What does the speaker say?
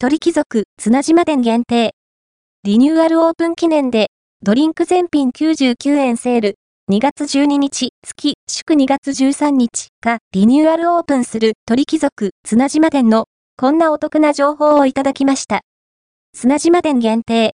鳥貴族綱島店限定。リニューアルオープン記念で、ドリンク全品99円セール。2月12日、月、祝2月13日がリニューアルオープンする鳥貴族綱島店のこんなお得な情報をいただきました。綱島店限定、